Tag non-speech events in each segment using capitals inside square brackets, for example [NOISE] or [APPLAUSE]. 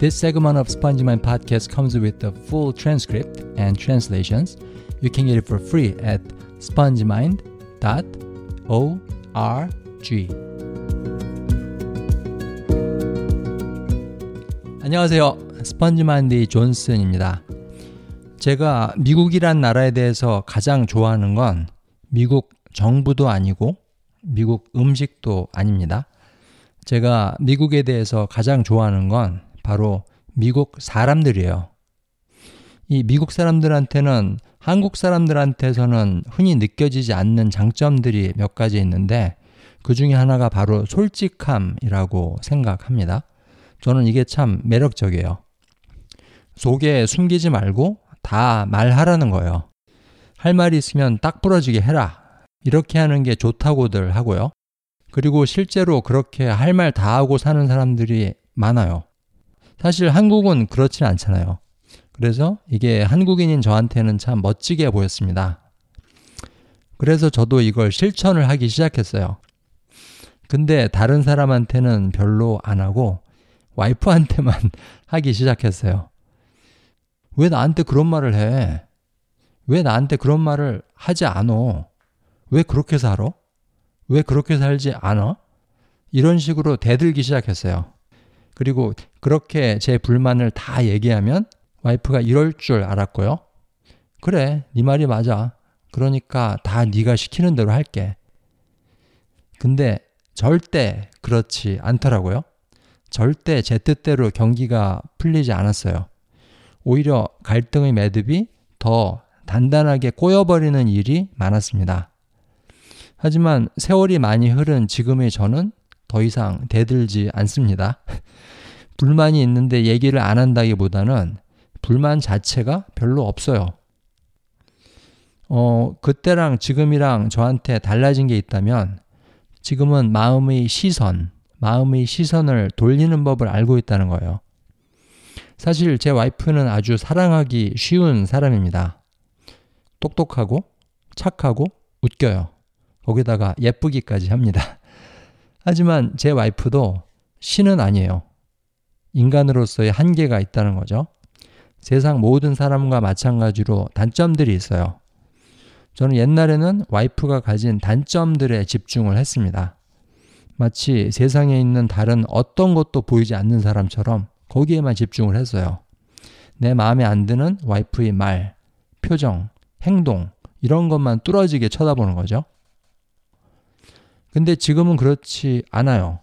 This segment of SpongeMind podcast comes with the full transcript and translations. You can get it for free at spongemind.org. 안녕하세요. 스펀지마인드 존슨입니다. 제가 미국이란 나라에 대해서 가장 좋아하는 건 미국 정부도 아니고 미국 음식도 아닙니다. 제가 미국에 대해서 가장 좋아하는 건 바로 미국 사람들이에요. 이 미국 사람들한테는 한국 사람들한테서는 흔히 느껴지지 않는 장점들이 몇 가지 있는데 그 중에 하나가 바로 솔직함이라고 생각합니다. 저는 이게 참 매력적이에요. 속에 숨기지 말고 다 말하라는 거예요. 할 말이 있으면 딱 부러지게 해라. 이렇게 하는 게 좋다고들 하고요. 그리고 실제로 그렇게 할 말 다 하고 사는 사람들이 많아요. 사실 한국은 그렇진 않잖아요. 그래서 이게 한국인인 저한테는 참 멋지게 보였습니다. 그래서 저도 이걸 실천을 하기 시작했어요. 근데 다른 사람한테는 별로 안 하고 와이프한테만 [LAUGHS] 하기 시작했어요. 왜 나한테 그런 말을 해? 왜 나한테 그런 말을 하지 않어? 왜 그렇게 살아? 왜 그렇게 살지 않아? 이런 식으로 대들기 시작했어요. 그리고 그렇게 제 불만을 다 얘기하면 와이프가 이럴 줄 알았고요. 그래, 네 말이 맞아. 그러니까 다 네가 시키는 대로 할게. 근데 절대 그렇지 않더라고요. 절대 제 뜻대로 경기가 풀리지 않았어요. 오히려 갈등의 매듭이 더 단단하게 꼬여버리는 일이 많았습니다. 하지만 세월이 많이 흐른 지금의 저는 더 이상 대들지 않습니다. [LAUGHS] 불만이 있는데 얘기를 안 한다기보다는 불만 자체가 별로 없어요. 어, 그때랑 지금이랑 저한테 달라진 게 있다면 지금은 마음의 시선, 마음의 시선을 돌리는 법을 알고 있다는 거예요. 사실 제 와이프는 아주 사랑하기 쉬운 사람입니다. 똑똑하고 착하고 웃겨요. 거기다가 예쁘기까지 합니다. 하지만 제 와이프도 신은 아니에요. 인간으로서의 한계가 있다는 거죠. 세상 모든 사람과 마찬가지로 단점들이 있어요. 저는 옛날에는 와이프가 가진 단점들에 집중을 했습니다. 마치 세상에 있는 다른 어떤 것도 보이지 않는 사람처럼 거기에만 집중을 했어요. 내 마음에 안 드는 와이프의 말, 표정, 행동, 이런 것만 뚫어지게 쳐다보는 거죠. 근데 지금은 그렇지 않아요.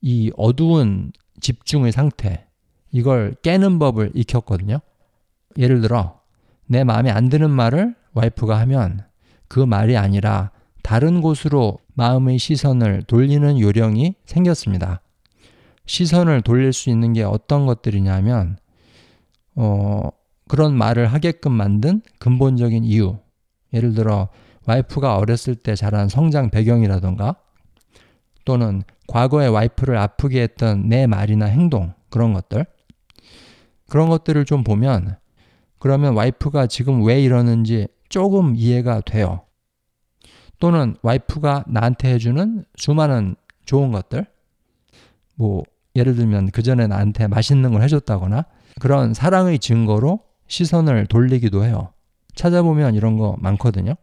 이 어두운 집중의 상태, 이걸 깨는 법을 익혔거든요. 예를 들어, 내 마음에 안 드는 말을 와이프가 하면 그 말이 아니라 다른 곳으로 마음의 시선을 돌리는 요령이 생겼습니다. 시선을 돌릴 수 있는 게 어떤 것들이냐면, 어, 그런 말을 하게끔 만든 근본적인 이유. 예를 들어, 와이프가 어렸을 때 자란 성장 배경이라던가 또는 과거에 와이프를 아프게 했던 내 말이나 행동 그런 것들 그런 것들을 좀 보면 그러면 와이프가 지금 왜 이러는지 조금 이해가 돼요. 또는 와이프가 나한테 해주는 수많은 좋은 것들 뭐 예를 들면 그 전에 나한테 맛있는 걸 해줬다거나 그런 사랑의 증거로 시선을 돌리기도 해요. 찾아보면 이런 거 많거든요.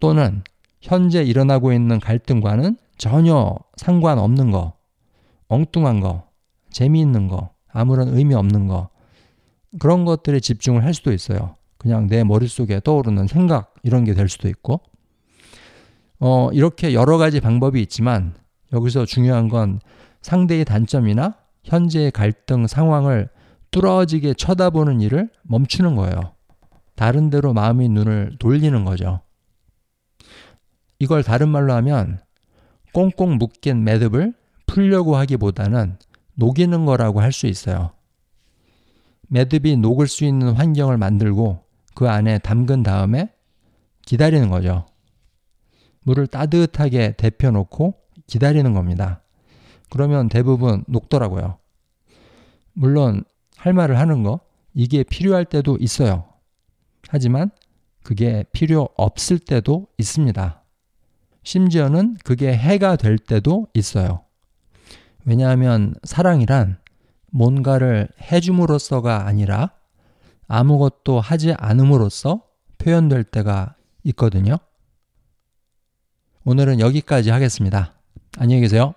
또는 현재 일어나고 있는 갈등과는 전혀 상관없는 거, 엉뚱한 거, 재미있는 거, 아무런 의미 없는 거, 그런 것들에 집중을 할 수도 있어요. 그냥 내 머릿속에 떠오르는 생각, 이런 게 될 수도 있고. 어, 이렇게 여러 가지 방법이 있지만 여기서 중요한 건 상대의 단점이나 현재의 갈등 상황을 뚫어지게 쳐다보는 일을 멈추는 거예요. 다른 데로 마음의 눈을 돌리는 거죠. 이걸 다른 말로 하면 꽁꽁 묶인 매듭을 풀려고 하기보다는 녹이는 거라고 할 수 있어요. 매듭이 녹을 수 있는 환경을 만들고 그 안에 담근 다음에 기다리는 거죠. 물을 따뜻하게 데펴 놓고 기다리는 겁니다. 그러면 대부분 녹더라고요. 물론 할 말을 하는 거, 이게 필요할 때도 있어요. 하지만 그게 필요 없을 때도 있습니다. 심지어는 그게 해가 될 때도 있어요. 왜냐하면 사랑이란 뭔가를 해줌으로써가 아니라 아무것도 하지 않음으로써 표현될 때가 있거든요. 오늘은 여기까지 하겠습니다. 안녕히 계세요.